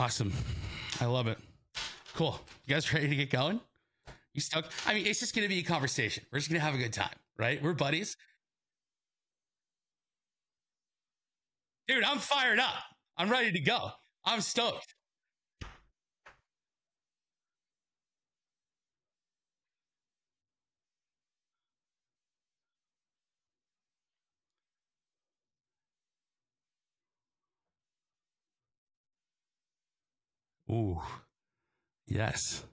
Awesome. I love it. Cool. You guys ready to get going? You stuck? I mean, it's just going to be a conversation. We're just going to have a good time, right? We're buddies. Dude, I'm fired up. I'm ready to go. I'm stoked. Ooh, yes.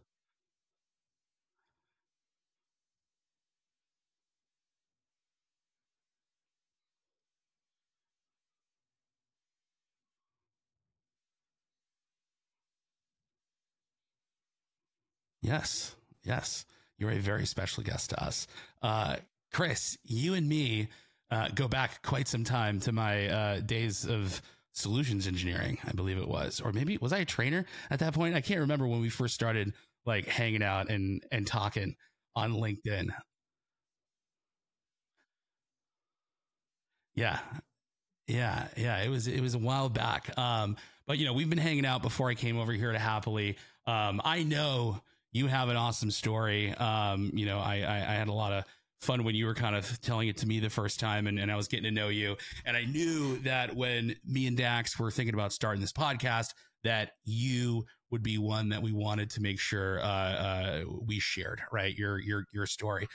Yes. Yes. You're a very special guest to us. Uh, Chris, you and me uh, go back quite some time to my uh, days of solutions engineering, I believe it was. Or maybe was I a trainer at that point? I can't remember when we first started like hanging out and and talking on LinkedIn. Yeah. Yeah, yeah, it was it was a while back. Um, but you know, we've been hanging out before I came over here to Happily. Um, I know you have an awesome story. Um, you know, I, I, I had a lot of fun when you were kind of telling it to me the first time and, and I was getting to know you. And I knew that when me and Dax were thinking about starting this podcast, that you would be one that we wanted to make sure uh, uh, we shared, right? Your your your story.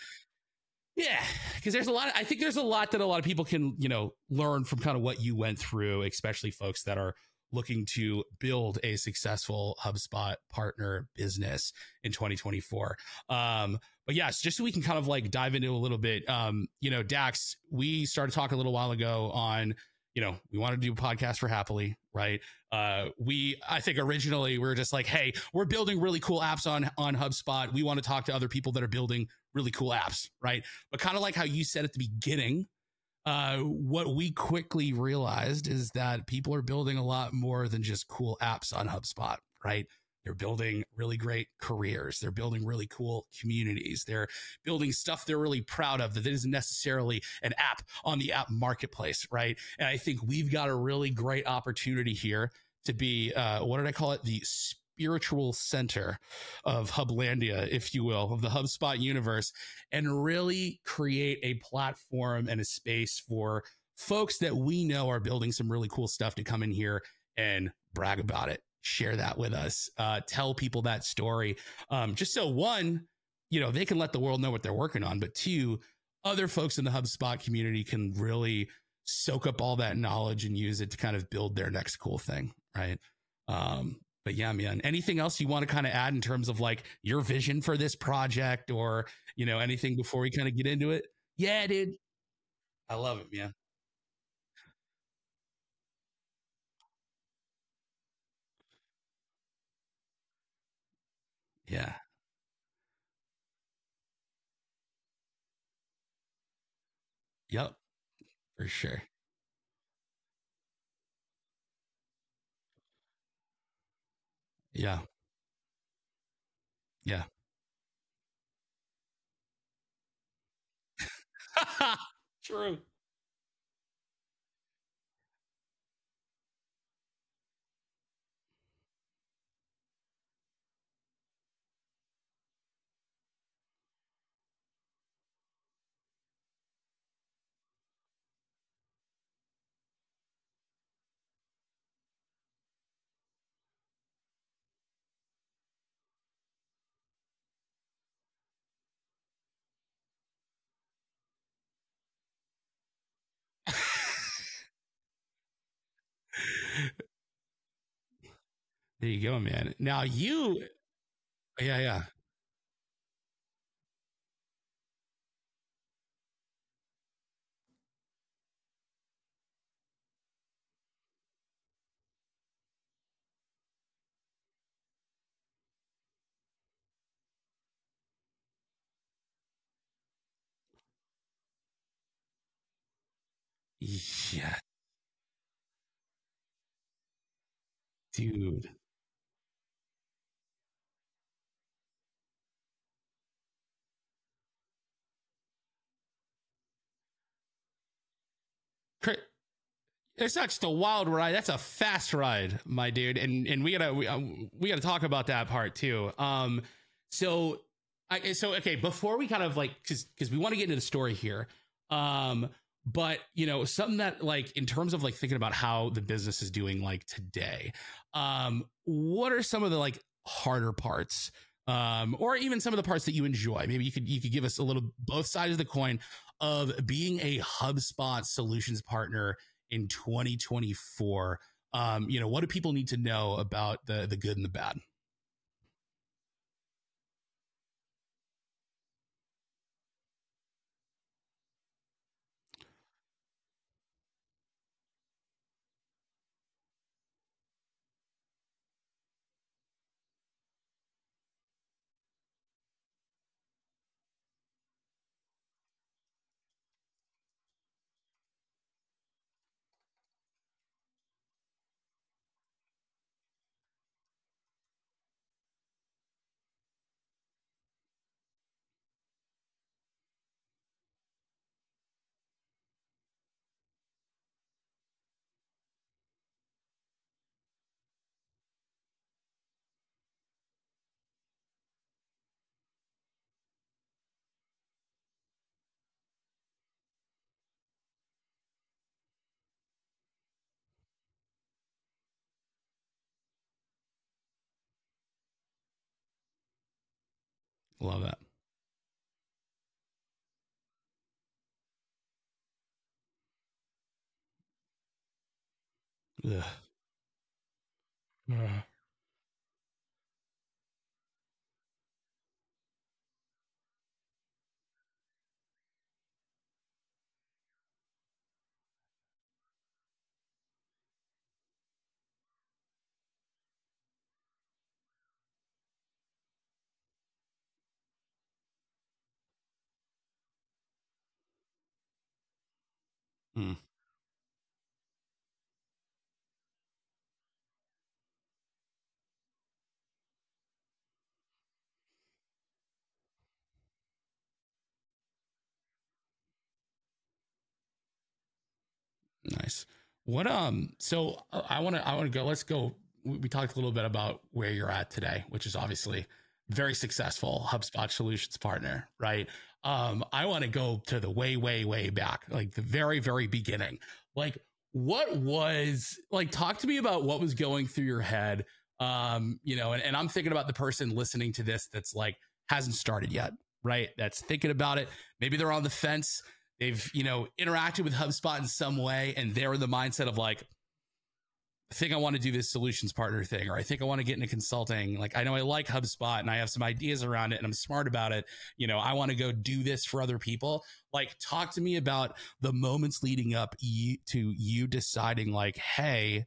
Yeah, because there's a lot. Of, I think there's a lot that a lot of people can, you know, learn from kind of what you went through, especially folks that are looking to build a successful HubSpot partner business in 2024. Um, but yes, just so we can kind of like dive into a little bit. Um, you know, Dax, we started talking a little while ago on, you know, we wanted to do a podcast for Happily, right? Uh, we, I think originally we were just like, hey, we're building really cool apps on on HubSpot. We want to talk to other people that are building really cool apps, right? But kind of like how you said at the beginning, uh, what we quickly realized is that people are building a lot more than just cool apps on HubSpot, right? They're building really great careers. They're building really cool communities. They're building stuff they're really proud of that isn't necessarily an app on the app marketplace, right? And I think we've got a really great opportunity here to be, uh, what did I call it? The spiritual center of Hublandia, if you will, of the HubSpot universe, and really create a platform and a space for folks that we know are building some really cool stuff to come in here and brag about it, share that with us, uh, tell people that story. Um, just so one, you know, they can let the world know what they're working on, but two, other folks in the HubSpot community can really soak up all that knowledge and use it to kind of build their next cool thing. Right. Um, but yeah, man, anything else you want to kind of add in terms of like your vision for this project or, you know, anything before we kind of get into it? Yeah, dude. I love it, man. Yeah. Yep. For sure. Yeah. Yeah. True. There you go, man. Now you, yeah, yeah. Yeah, dude. it's not just a wild ride. That's a fast ride, my dude. And and we gotta we, um, we gotta talk about that part too. Um, so I so okay before we kind of like because because we want to get into the story here. Um, but you know something that like in terms of like thinking about how the business is doing like today. Um, what are some of the like harder parts? Um, or even some of the parts that you enjoy. Maybe you could you could give us a little both sides of the coin of being a HubSpot solutions partner in 2024. Um, you know, what do people need to know about the the good and the bad? Love that. Ugh. Ugh. Mm. Nice. What um so uh, I want to I want to go let's go we talked a little bit about where you're at today, which is obviously very successful HubSpot solutions partner, right? Um I want to go to the way way way back, like the very very beginning. Like what was like talk to me about what was going through your head um you know and, and i'm thinking about the person listening to this that's like hasn't started yet right that's thinking about it maybe they're on the fence they've you know interacted with HubSpot in some way, and they're in the mindset of like, Think I want to do this solutions partner thing, or I think I want to get into consulting. Like I know I like HubSpot and I have some ideas around it, and I'm smart about it. You know, I want to go do this for other people. Like, talk to me about the moments leading up you, to you deciding, like, hey.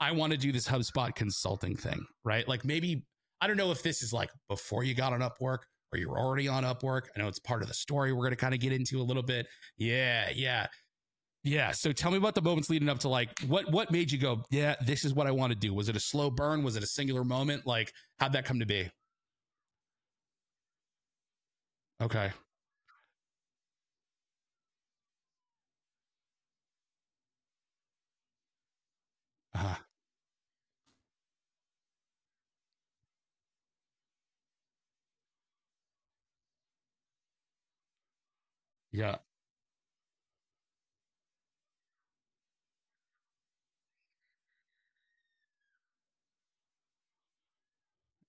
I want to do this HubSpot consulting thing, right? Like maybe I don't know if this is like before you got on Upwork or you're already on Upwork. I know it's part of the story we're going to kind of get into a little bit. Yeah, yeah. Yeah. So tell me about the moments leading up to like what what made you go, yeah, this is what I want to do. Was it a slow burn? Was it a singular moment? Like how'd that come to be? Okay. Uh-huh. Yeah.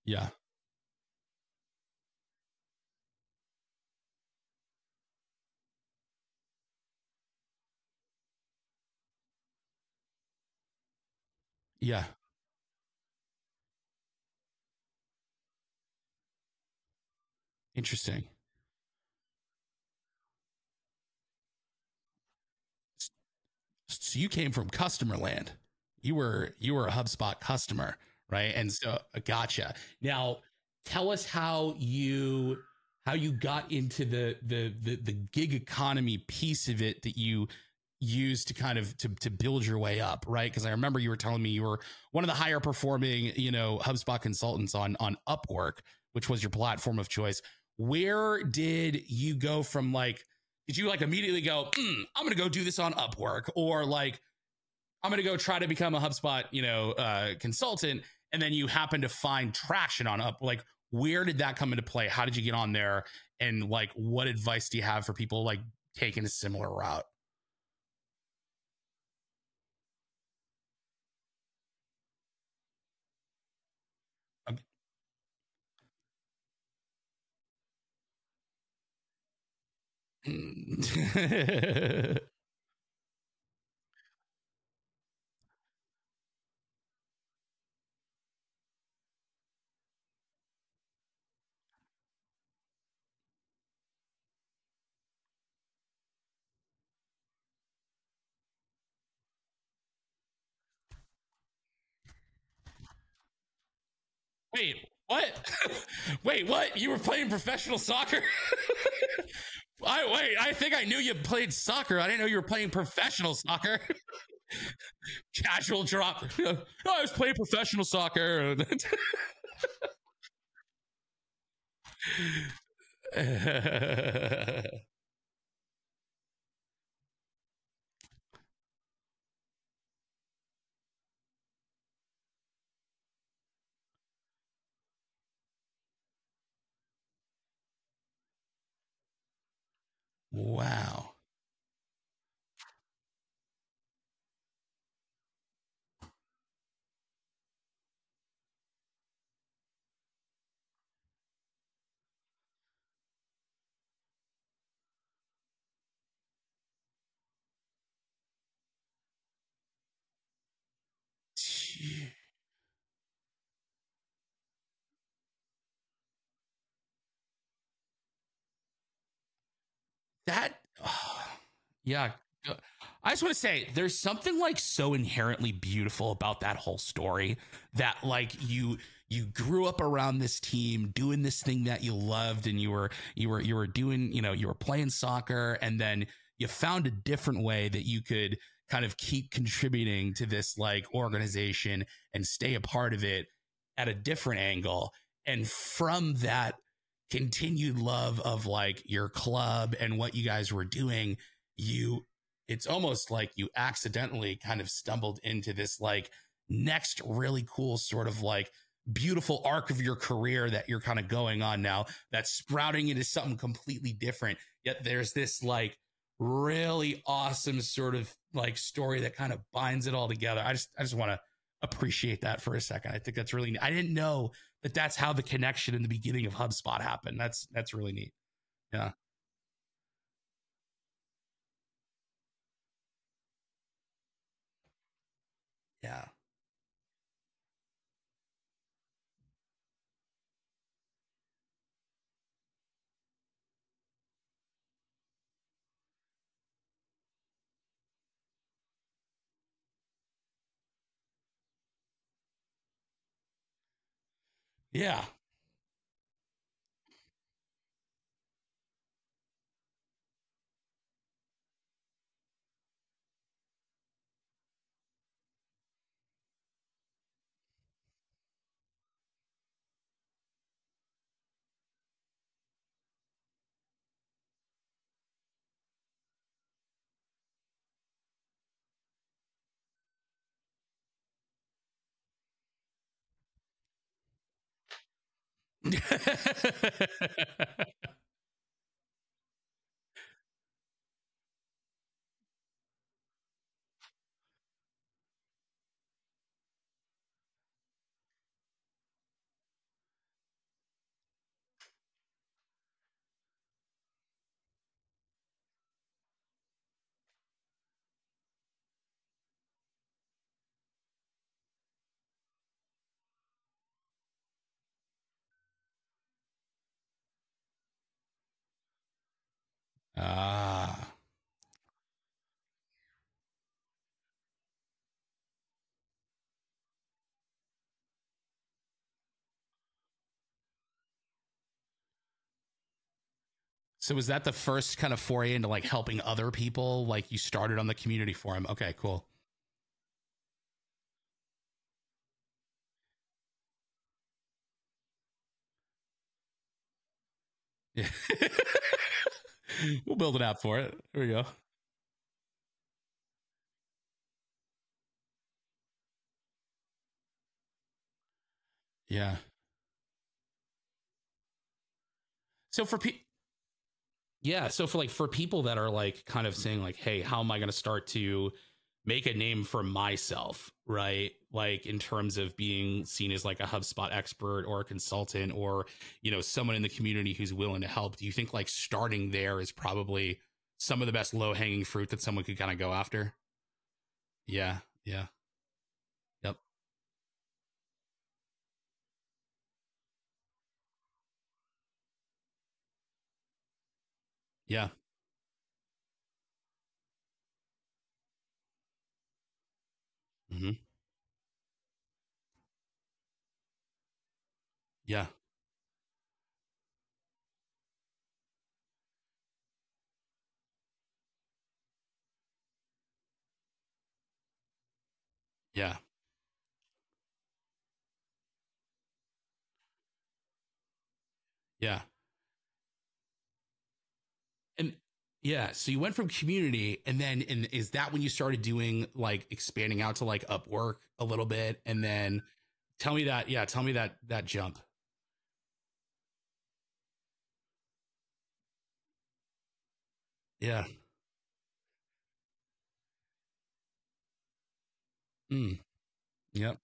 Yeah. Yeah. Interesting. So you came from customer land. You were you were a HubSpot customer, right? And so gotcha. Now tell us how you how you got into the the the, the gig economy piece of it that you used to kind of to, to build your way up right because i remember you were telling me you were one of the higher performing you know hubspot consultants on on upwork which was your platform of choice where did you go from like did you like immediately go mm, i'm gonna go do this on upwork or like I'm going to go try to become a HubSpot, you know, uh, consultant, and then you happen to find traction on up. Like, where did that come into play? How did you get on there? And like, what advice do you have for people like taking a similar route? Wait, what? wait, what? You were playing professional soccer? I wait. I think I knew you played soccer. I didn't know you were playing professional soccer. Casual drop. I was playing professional soccer. Wow. That, oh, yeah. I just want to say there's something like so inherently beautiful about that whole story that like you you grew up around this team doing this thing that you loved and you were you were you were doing you know you were playing soccer and then you found a different way that you could kind of keep contributing to this like organization and stay a part of it at a different angle and from that continued love of like your club and what you guys were doing you it's almost like you accidentally kind of stumbled into this like next really cool sort of like beautiful arc of your career that you're kind of going on now that's sprouting into something completely different. Yet there's this like really awesome sort of like story that kind of binds it all together. I just i just want to appreciate that for a second. I think that's really i didn't know that that's how the connection in the beginning of hubspot happened. That's that's really neat. Yeah. Yeah. Yeah. Ah. So was that the first kind of foray into like helping other people? Like you started on the community forum. Okay, cool. Yeah. we'll build an app for it. Here we go. Yeah. So for people yeah. So for like for people that are like kind of saying like, hey, how am I going to start to make a name for myself, right? Like in terms of being seen as like a HubSpot expert or a consultant or, you know, someone in the community who's willing to help. Do you think like starting there is probably some of the best low hanging fruit that someone could kind of go after? Yeah. Yeah. Yeah. hmm Yeah. Yeah. Yeah. And yeah, so you went from community and then and is that when you started doing like expanding out to like Upwork a little bit and then tell me that yeah, tell me that that jump. Yeah. Mm. Yep.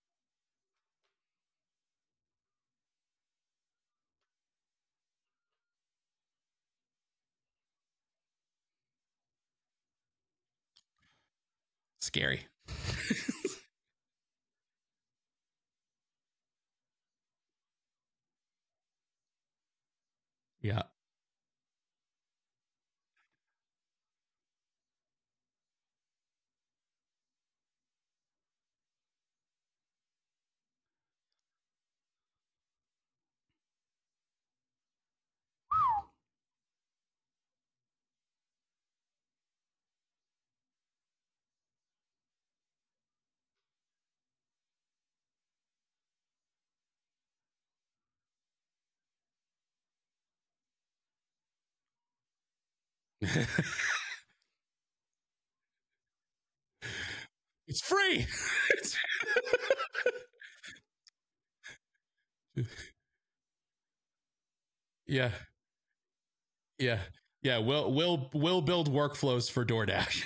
Scary. Yeah. it's free. yeah. Yeah. Yeah, we'll we'll we'll build workflows for DoorDash.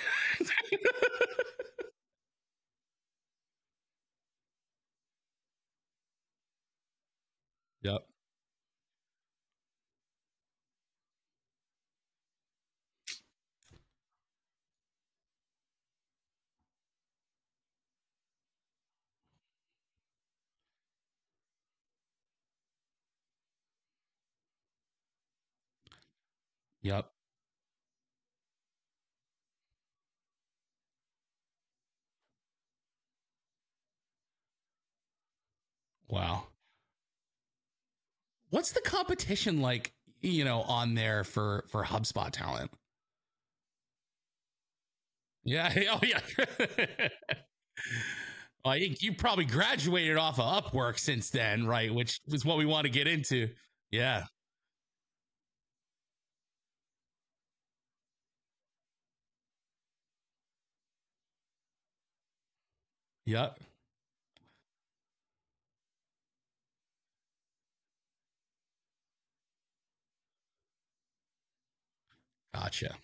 yep. Yep. Wow. What's the competition like, you know, on there for for HubSpot talent? Yeah. Oh yeah. well, I think you probably graduated off of Upwork since then, right? Which is what we want to get into. Yeah. Yep. Gotcha.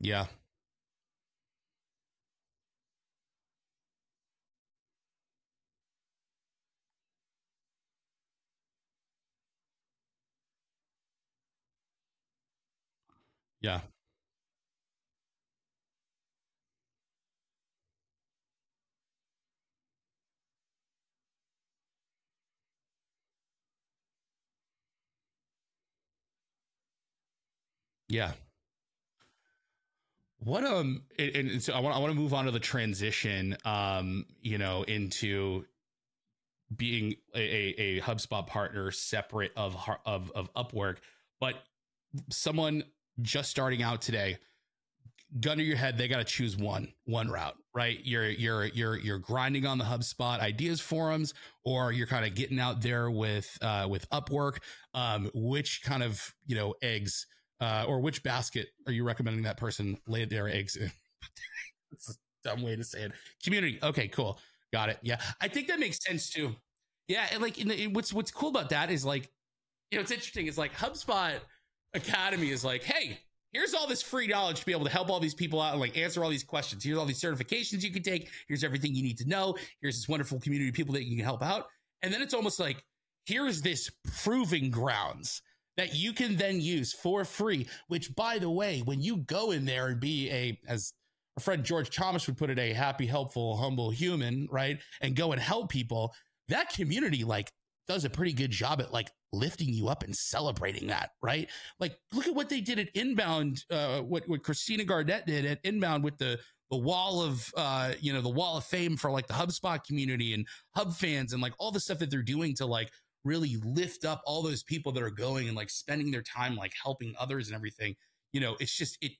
Yeah. Yeah. Yeah. What um and, and so I want I want to move on to the transition um you know into being a, a, a HubSpot partner separate of of of Upwork, but someone just starting out today, gun to your head, they got to choose one one route, right? You're you're you're you're grinding on the HubSpot ideas forums, or you're kind of getting out there with uh, with Upwork. Um, which kind of you know eggs uh, or which basket are you recommending that person lay their eggs in? That's a dumb way to say it. Community. Okay, cool. Got it. Yeah. I think that makes sense too. Yeah. And like, in the, what's, what's cool about that is like, you know, it's interesting. It's like HubSpot Academy is like, hey, here's all this free knowledge to be able to help all these people out and like answer all these questions. Here's all these certifications you can take. Here's everything you need to know. Here's this wonderful community of people that you can help out. And then it's almost like, here's this proving grounds that you can then use for free, which by the way, when you go in there and be a, as our friend George Thomas would put it, a happy, helpful, humble human, right? And go and help people, that community like does a pretty good job at like lifting you up and celebrating that, right? Like, look at what they did at Inbound, uh, what, what Christina Garnett did at Inbound with the, the wall of, uh, you know, the wall of fame for like the HubSpot community and Hub fans and like all the stuff that they're doing to like really lift up all those people that are going and like spending their time like helping others and everything. You know, it's just it.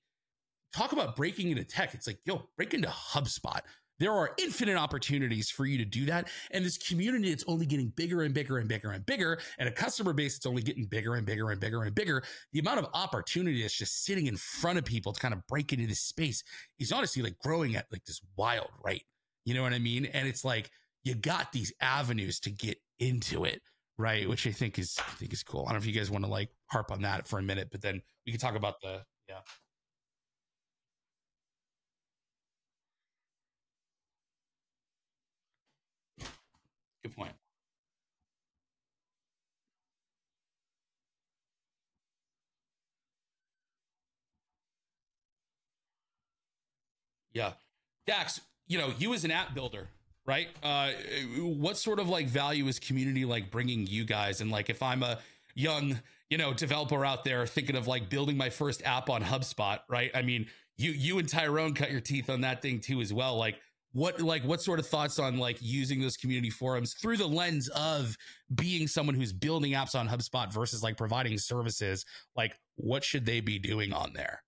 Talk about breaking into tech. It's like yo, break into HubSpot. There are infinite opportunities for you to do that. And this community, it's only getting bigger and bigger and bigger and bigger. And a customer base, it's only getting bigger and bigger and bigger and bigger. The amount of opportunity that's just sitting in front of people to kind of break into this space is honestly like growing at like this wild rate. You know what I mean? And it's like you got these avenues to get into it right? Which I think is I think is cool. I don't know if you guys want to like harp on that for a minute, but then we can talk about the yeah. Good point. Yeah. Dax, you know, you as an app builder, right? Uh, what sort of like value is community like bringing you guys? And like, if I'm a young, you know, developer out there thinking of like building my first app on HubSpot, right? I mean, you you and Tyrone cut your teeth on that thing too as well. Like, what like what sort of thoughts on like using those community forums through the lens of being someone who's building apps on HubSpot versus like providing services? Like, what should they be doing on there?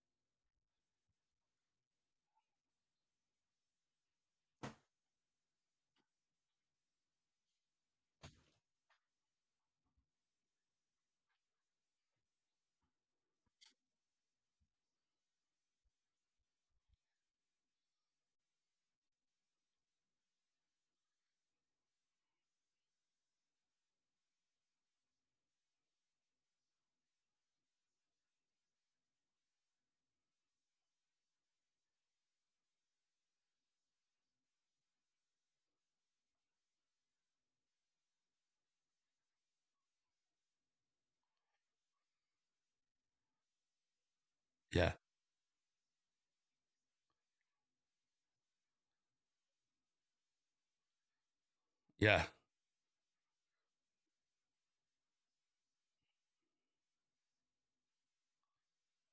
Yeah. Yeah.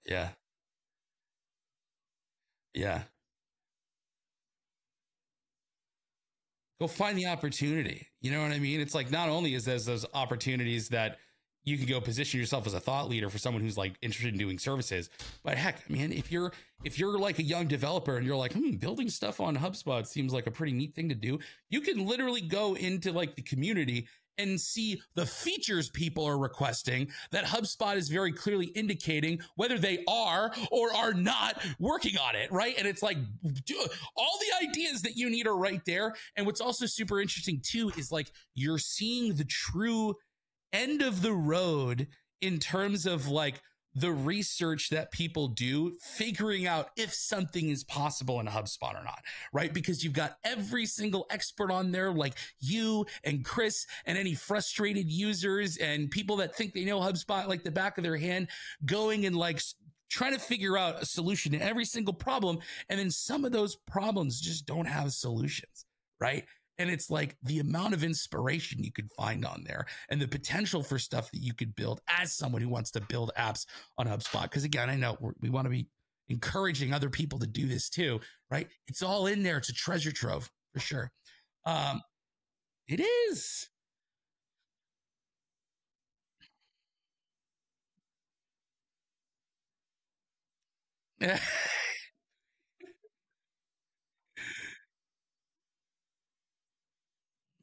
Yeah. Yeah. Go find the opportunity. You know what I mean? It's like not only is there those opportunities that you can go position yourself as a thought leader for someone who's like interested in doing services. But heck, I mean, if you're if you're like a young developer and you're like, hmm, building stuff on HubSpot seems like a pretty neat thing to do, you can literally go into like the community and see the features people are requesting that HubSpot is very clearly indicating whether they are or are not working on it, right? And it's like all the ideas that you need are right there. And what's also super interesting too is like you're seeing the true end of the road in terms of like the research that people do, figuring out if something is possible in HubSpot or not, right? Because you've got every single expert on there, like you and Chris and any frustrated users and people that think they know HubSpot like the back of their hand, going and like trying to figure out a solution to every single problem. And then some of those problems just don't have solutions, right? And it's like the amount of inspiration you could find on there and the potential for stuff that you could build as someone who wants to build apps on HubSpot. Because again, I know we want to be encouraging other people to do this too, right? It's all in there. It's a treasure trove for sure. Um, it is.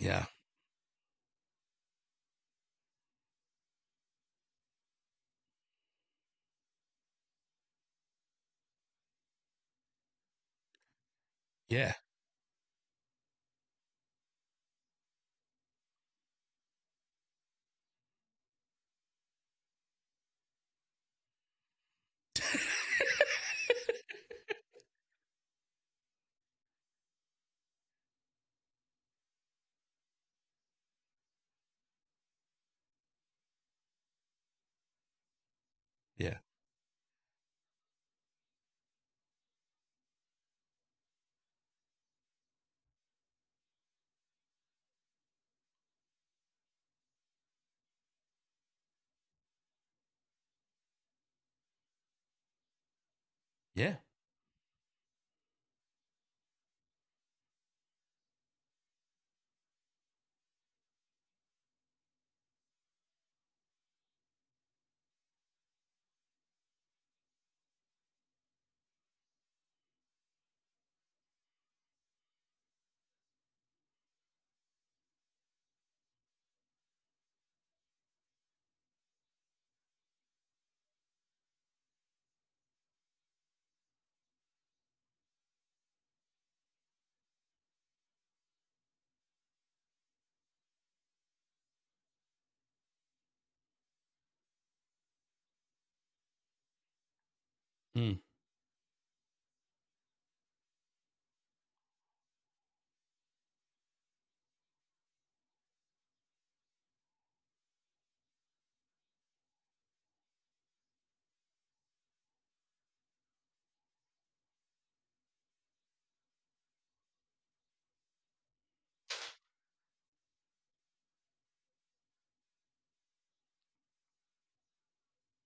Yeah. Yeah. Yeah. Yeah. Mm.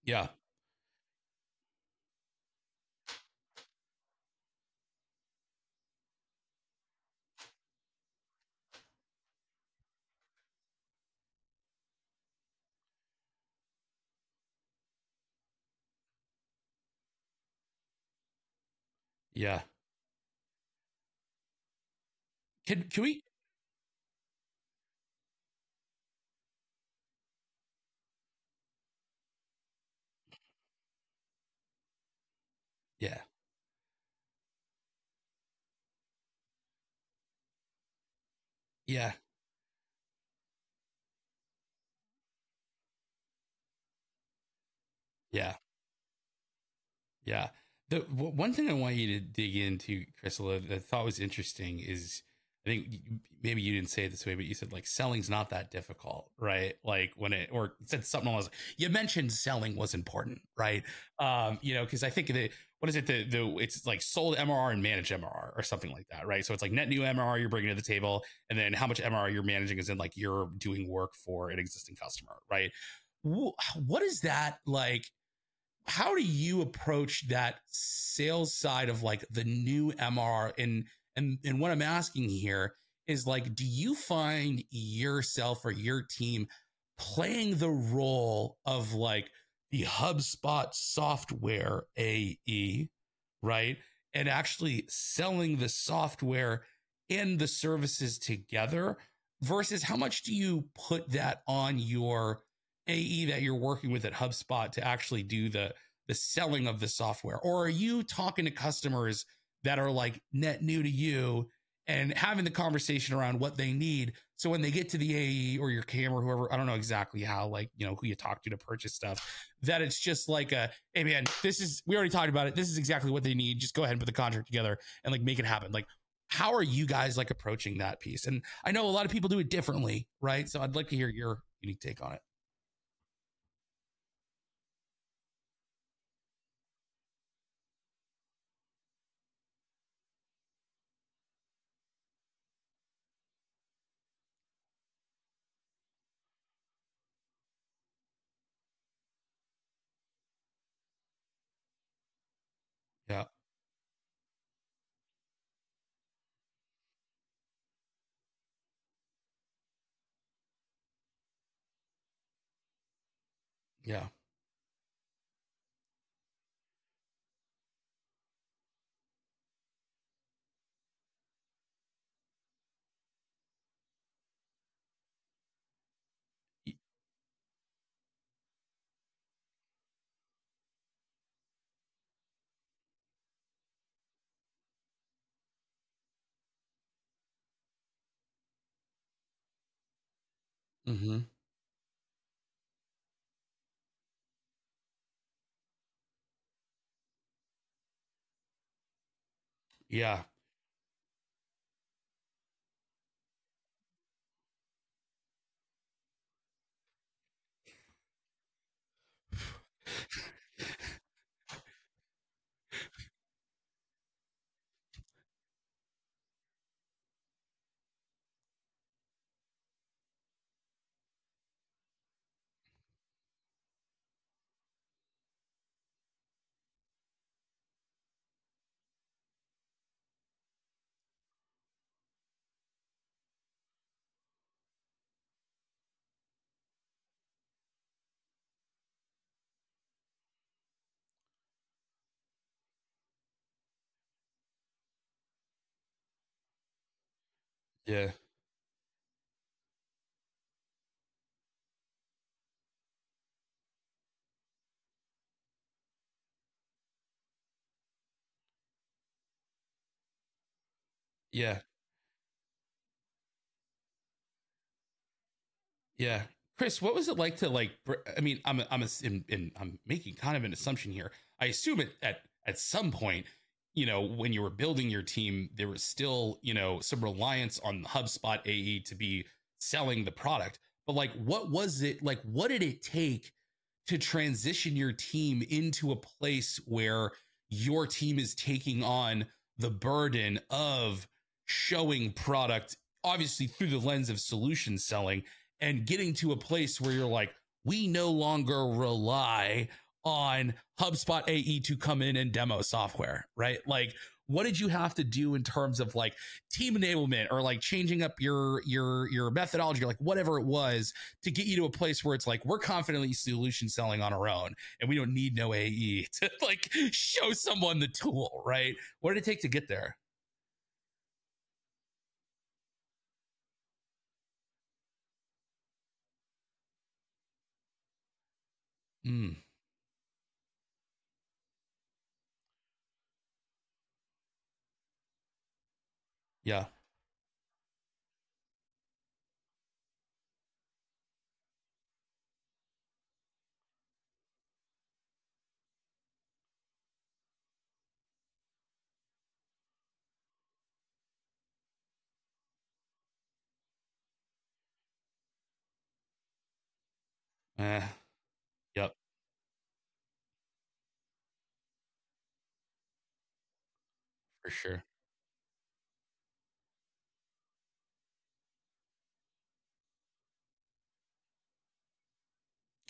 Yeah. Yeah. Can can we Yeah. Yeah. Yeah. Yeah. The one thing I want you to dig into, Crystal, that I thought was interesting is I think maybe you didn't say it this way, but you said like selling's not that difficult, right? Like when it or said something else. You mentioned selling was important, right? Um, you know, because I think the what is it the the it's like sold MRR and managed MRR or something like that, right? So it's like net new MRR you're bringing to the table, and then how much MRR you're managing is in like you're doing work for an existing customer, right? Wh- What is that like? How do you approach that sales side of like the new MR and and and what I'm asking here is like do you find yourself or your team playing the role of like the HubSpot software AE, right? And actually selling the software and the services together versus how much do you put that on your AE that you're working with at HubSpot to actually do the the selling of the software? Or are you talking to customers that are like net new to you and having the conversation around what they need? So when they get to the AE or your CAM or whoever, I don't know exactly how, like, you know, who you talk to to purchase stuff, that it's just like a, hey man, this is, we already talked about it. This is exactly what they need. Just go ahead and put the contract together and like make it happen. Like, how are you guys like approaching that piece? And I know a lot of people do it differently, right? So I'd like to hear your unique take on it. Yeah. Y- Mhm. Yeah. Yeah. Yeah. Yeah. Chris, what was it like to like? I mean, I'm I'm in, in, I'm making kind of an assumption here. I assume it at at some point, you know, when you were building your team, there was still you know some reliance on HubSpot AE to be selling the product. But like, what was it like? What did it take to transition your team into a place where your team is taking on the burden of showing product, obviously through the lens of solution selling and getting to a place where you're like, we no longer rely on HubSpot AE to come in and demo software, right? Like, what did you have to do in terms of like team enablement or like changing up your your your methodology, like whatever it was, to get you to a place where it's like we're confidently solution selling on our own and we don't need no AE to like show someone the tool, right? What did it take to get there? Mm. Yeah. Eh. Yep. For sure.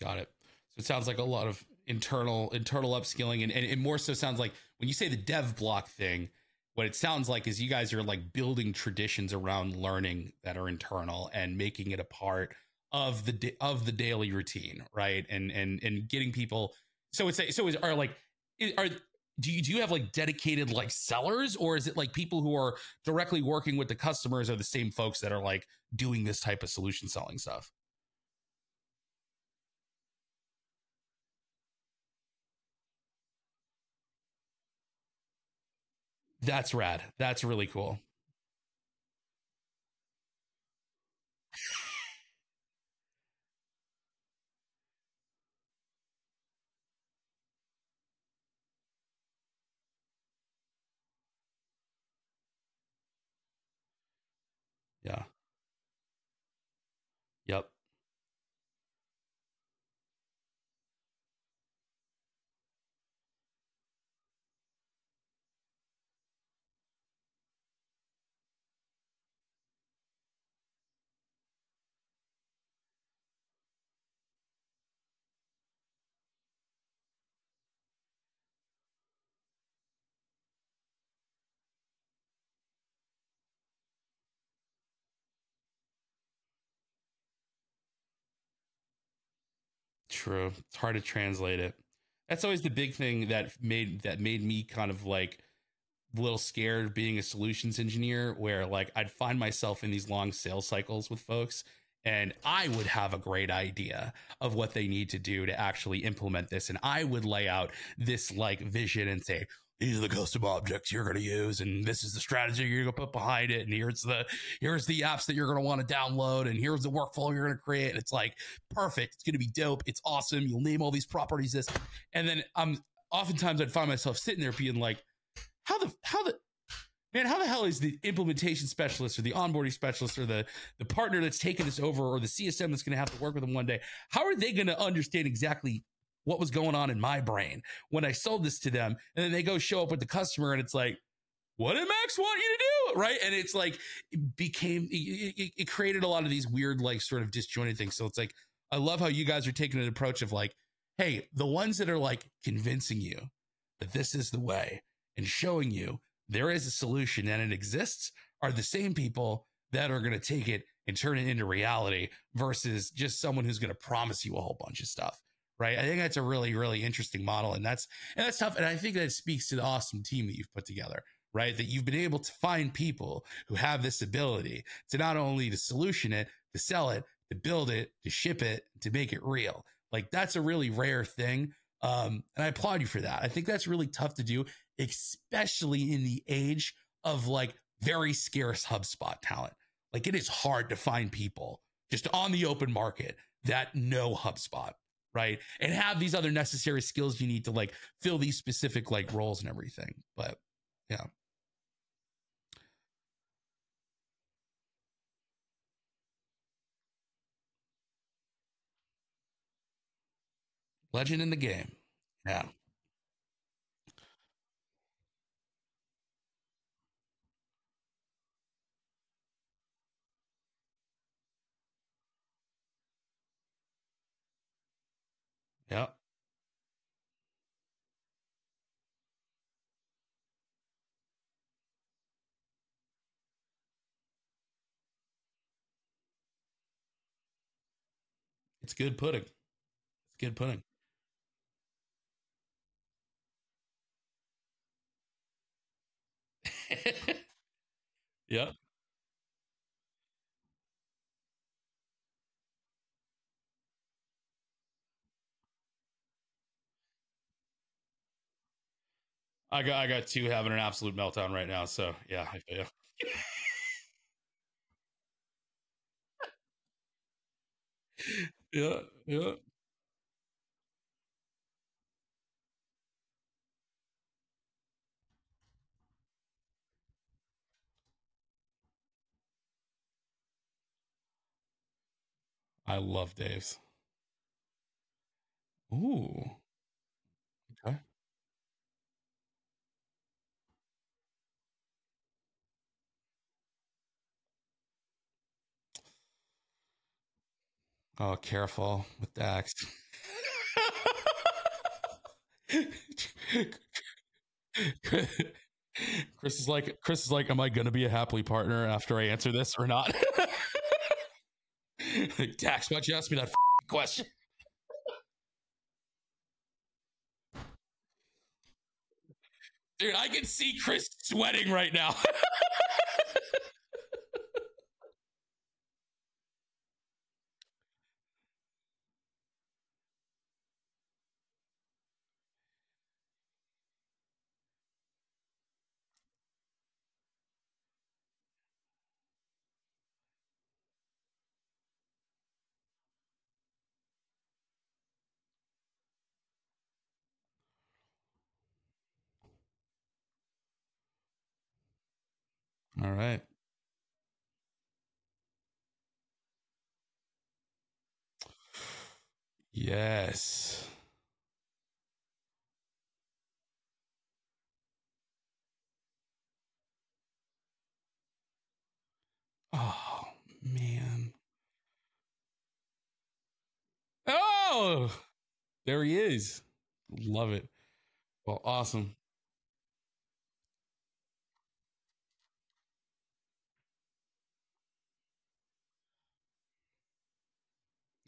Got it. So it sounds like a lot of internal internal upskilling and, and more so sounds like when you say the dev block thing, what it sounds like is you guys are like building traditions around learning that are internal and making it a part of the of the daily routine, right? And and and getting people. So it's a, so is are like are do you do you have like dedicated like sellers or is it like people who are directly working with the customers are the same folks that are like doing this type of solution selling stuff? That's rad. That's really cool. Yeah. Yep. True. It's hard to translate it. That's always the big thing that made that made me kind of like a little scared being a solutions engineer where like I'd find myself in these long sales cycles with folks and I would have a great idea of what they need to do to actually implement this and I would lay out this like vision and say these are the custom objects you're going to use and this is the strategy you're going to put behind it and here's the here's the apps that you're going to want to download and here's the workflow you're going to create and it's like perfect it's going to be dope it's awesome you'll name all these properties this and then i'm oftentimes i'd find myself sitting there being like how the how the man how the hell is the implementation specialist or the onboarding specialist or the the partner that's taking this over or the csm that's going to have to work with them one day how are they going to understand exactly what was going on in my brain when I sold this to them. And then they go show up with the customer and it's like, what did Max want you to do? Right. And it's like, it became, it, it, created a lot of these weird, like sort of disjointed things. So it's like, I love how you guys are taking an approach of like, hey, the ones that are like convincing you that this is the way and showing you there is a solution and it exists are the same people that are going to take it and turn it into reality versus just someone who's going to promise you a whole bunch of stuff right? I think that's a really, really interesting model, and that's and that's tough. And I think that speaks to the awesome team that you've put together, right? That you've been able to find people who have this ability to not only to solution it, to sell it, to build it, to ship it, to make it real. Like that's a really rare thing. Um, and I applaud you for that. I think that's really tough to do, especially in the age of like very scarce HubSpot talent. Like it is hard to find people just on the open market that know HubSpot right? And have these other necessary skills you need to like fill these specific like roles and everything. But yeah. Legend in the game. Yeah. It's good pudding. It's good pudding. yep. I got I got two having an absolute meltdown right now. So yeah, I feel yeah, yeah. I love Dave's. Ooh. Okay. Oh, careful with Dax. Chris is like, Chris is like, am I to be a happily partner after I answer this or not? Dax, why'd you ask me that question? Dude, I can see Chris sweating right now. All right. Yes. Oh, man. Oh, there he is. Love it. Well, awesome.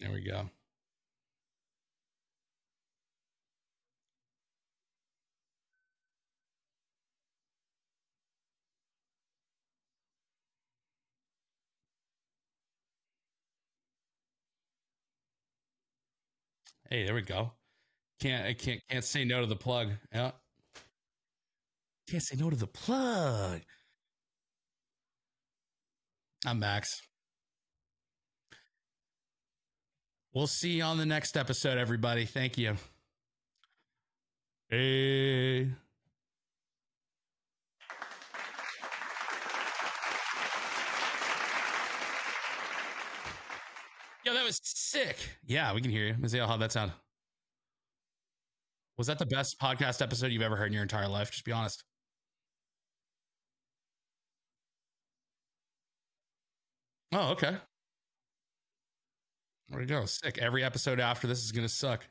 There we go. Hey, there we go. Can't I can't can't say no to the plug. Yeah. can't say no to the plug. I'm Max. We'll see you on the next episode, everybody. Thank you. Hey. Yo, that was sick. Yeah, we can hear you. Maziel, how'd that sound? Was that the best podcast episode you've ever heard in your entire life? Just be honest. Oh, okay. There we go. Sick. Every episode after this is going to suck.